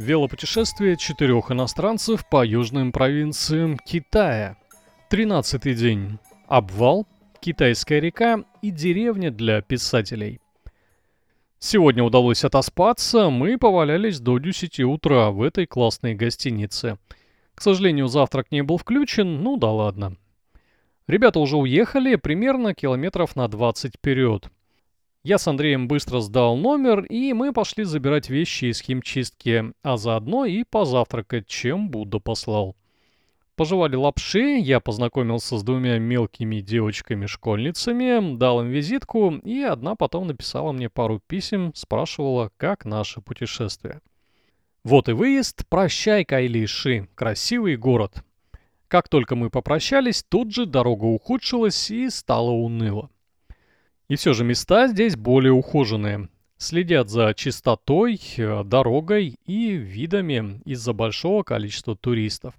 Велопутешествие четырех иностранцев по южным провинциям Китая. Тринадцатый день. Обвал, китайская река и деревня для писателей. Сегодня удалось отоспаться, мы повалялись до 10 утра в этой классной гостинице. К сожалению, завтрак не был включен, ну да ладно. Ребята уже уехали примерно километров на 20 вперед. Я с Андреем быстро сдал номер, и мы пошли забирать вещи из химчистки, а заодно и позавтракать, чем Будда послал. Пожевали лапши, я познакомился с двумя мелкими девочками-школьницами, дал им визитку, и одна потом написала мне пару писем, спрашивала, как наше путешествие. Вот и выезд. Прощай, Кайлиши, красивый город. Как только мы попрощались, тут же дорога ухудшилась и стало уныло. И все же места здесь более ухоженные. Следят за чистотой, э, дорогой и видами из-за большого количества туристов.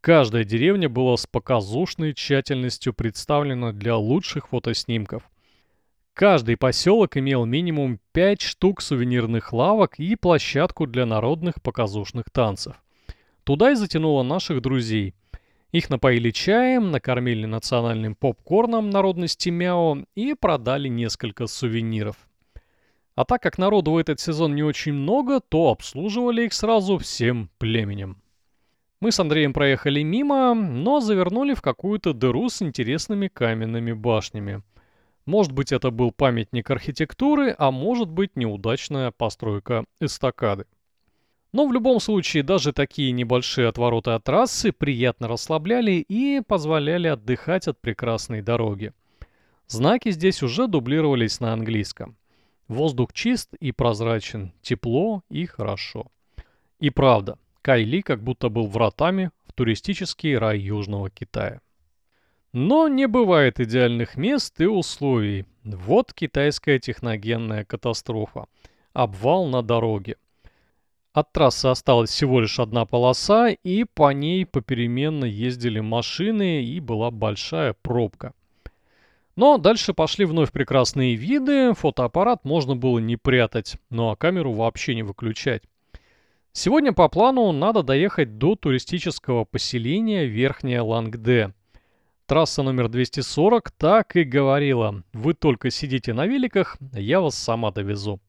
Каждая деревня была с показушной тщательностью представлена для лучших фотоснимков. Каждый поселок имел минимум 5 штук сувенирных лавок и площадку для народных показушных танцев. Туда и затянуло наших друзей – их напоили чаем, накормили национальным попкорном народности Мяо и продали несколько сувениров. А так как народу в этот сезон не очень много, то обслуживали их сразу всем племенем. Мы с Андреем проехали мимо, но завернули в какую-то дыру с интересными каменными башнями. Может быть, это был памятник архитектуры, а может быть, неудачная постройка эстакады. Но в любом случае, даже такие небольшие отвороты от трассы приятно расслабляли и позволяли отдыхать от прекрасной дороги. Знаки здесь уже дублировались на английском. Воздух чист и прозрачен, тепло и хорошо. И правда, Кайли как будто был вратами в туристический рай Южного Китая. Но не бывает идеальных мест и условий. Вот китайская техногенная катастрофа. Обвал на дороге – от трассы осталась всего лишь одна полоса, и по ней попеременно ездили машины, и была большая пробка. Но дальше пошли вновь прекрасные виды, фотоаппарат можно было не прятать, ну а камеру вообще не выключать. Сегодня по плану надо доехать до туристического поселения Верхняя Лангде. Трасса номер 240 так и говорила, вы только сидите на великах, я вас сама довезу.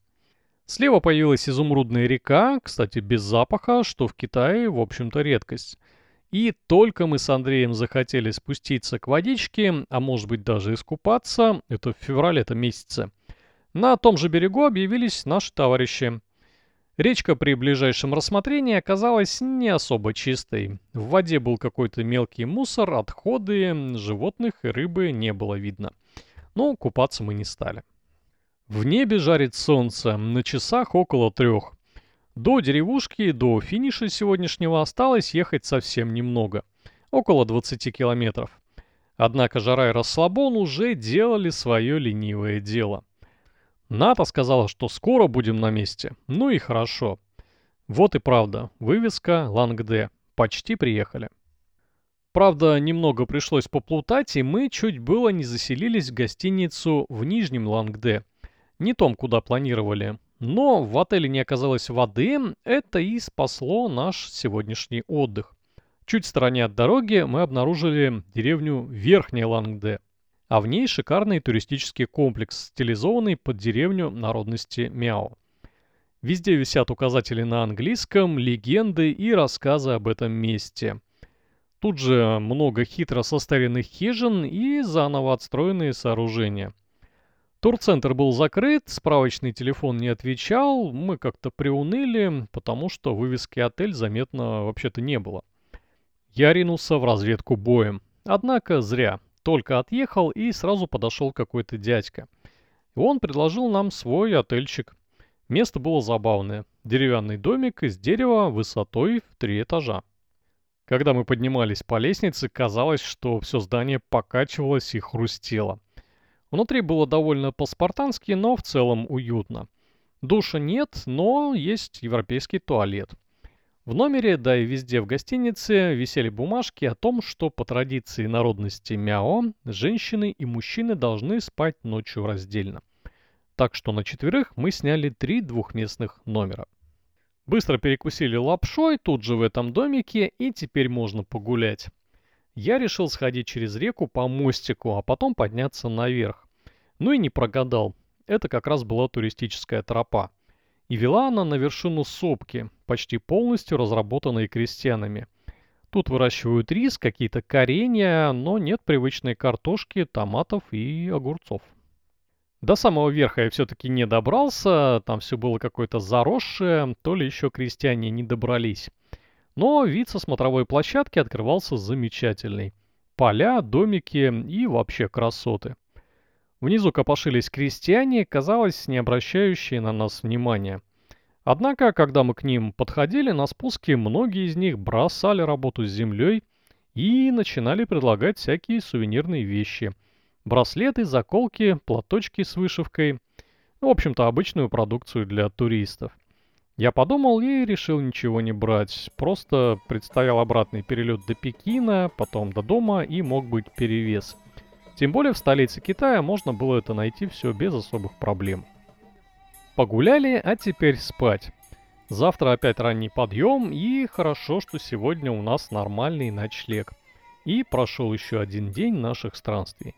Слева появилась изумрудная река, кстати, без запаха, что в Китае, в общем-то, редкость. И только мы с Андреем захотели спуститься к водичке, а может быть даже искупаться, это в феврале-то месяце, на том же берегу объявились наши товарищи. Речка при ближайшем рассмотрении оказалась не особо чистой. В воде был какой-то мелкий мусор, отходы, животных и рыбы не было видно. Но купаться мы не стали. В небе жарит солнце, на часах около трех. До деревушки, до финиша сегодняшнего осталось ехать совсем немного. Около 20 километров. Однако жара и расслабон уже делали свое ленивое дело. Ната сказала, что скоро будем на месте. Ну и хорошо. Вот и правда, вывеска Лангде. Почти приехали. Правда, немного пришлось поплутать, и мы чуть было не заселились в гостиницу в Нижнем Лангде – не том, куда планировали. Но в отеле не оказалось воды, это и спасло наш сегодняшний отдых. Чуть в стороне от дороги мы обнаружили деревню Верхняя Лангде, а в ней шикарный туристический комплекс, стилизованный под деревню народности Мяо. Везде висят указатели на английском, легенды и рассказы об этом месте. Тут же много хитро состаренных хижин и заново отстроенные сооружения – Турцентр был закрыт, справочный телефон не отвечал, мы как-то приуныли, потому что вывески отель заметно вообще-то не было. Я ринулся в разведку боем. Однако зря. Только отъехал и сразу подошел какой-то дядька. Он предложил нам свой отельчик. Место было забавное. Деревянный домик из дерева высотой в три этажа. Когда мы поднимались по лестнице, казалось, что все здание покачивалось и хрустело. Внутри было довольно по-спартански, но в целом уютно. Душа нет, но есть европейский туалет. В номере, да и везде в гостинице, висели бумажки о том, что по традиции народности Мяо женщины и мужчины должны спать ночью раздельно. Так что на четверых мы сняли три двухместных номера. Быстро перекусили лапшой тут же в этом домике, и теперь можно погулять. Я решил сходить через реку по мостику, а потом подняться наверх. Ну и не прогадал. Это как раз была туристическая тропа. И вела она на вершину сопки, почти полностью разработанной крестьянами. Тут выращивают рис, какие-то коренья, но нет привычной картошки, томатов и огурцов. До самого верха я все-таки не добрался, там все было какое-то заросшее, то ли еще крестьяне не добрались. Но вид со смотровой площадки открывался замечательный. Поля, домики и вообще красоты. Внизу копошились крестьяне, казалось, не обращающие на нас внимания. Однако, когда мы к ним подходили на спуске, многие из них бросали работу с землей и начинали предлагать всякие сувенирные вещи – Браслеты, заколки, платочки с вышивкой. В общем-то, обычную продукцию для туристов. Я подумал и решил ничего не брать. Просто представил обратный перелет до Пекина, потом до дома и мог быть перевес. Тем более в столице Китая можно было это найти все без особых проблем. Погуляли, а теперь спать. Завтра опять ранний подъем, и хорошо, что сегодня у нас нормальный ночлег. И прошел еще один день наших странствий.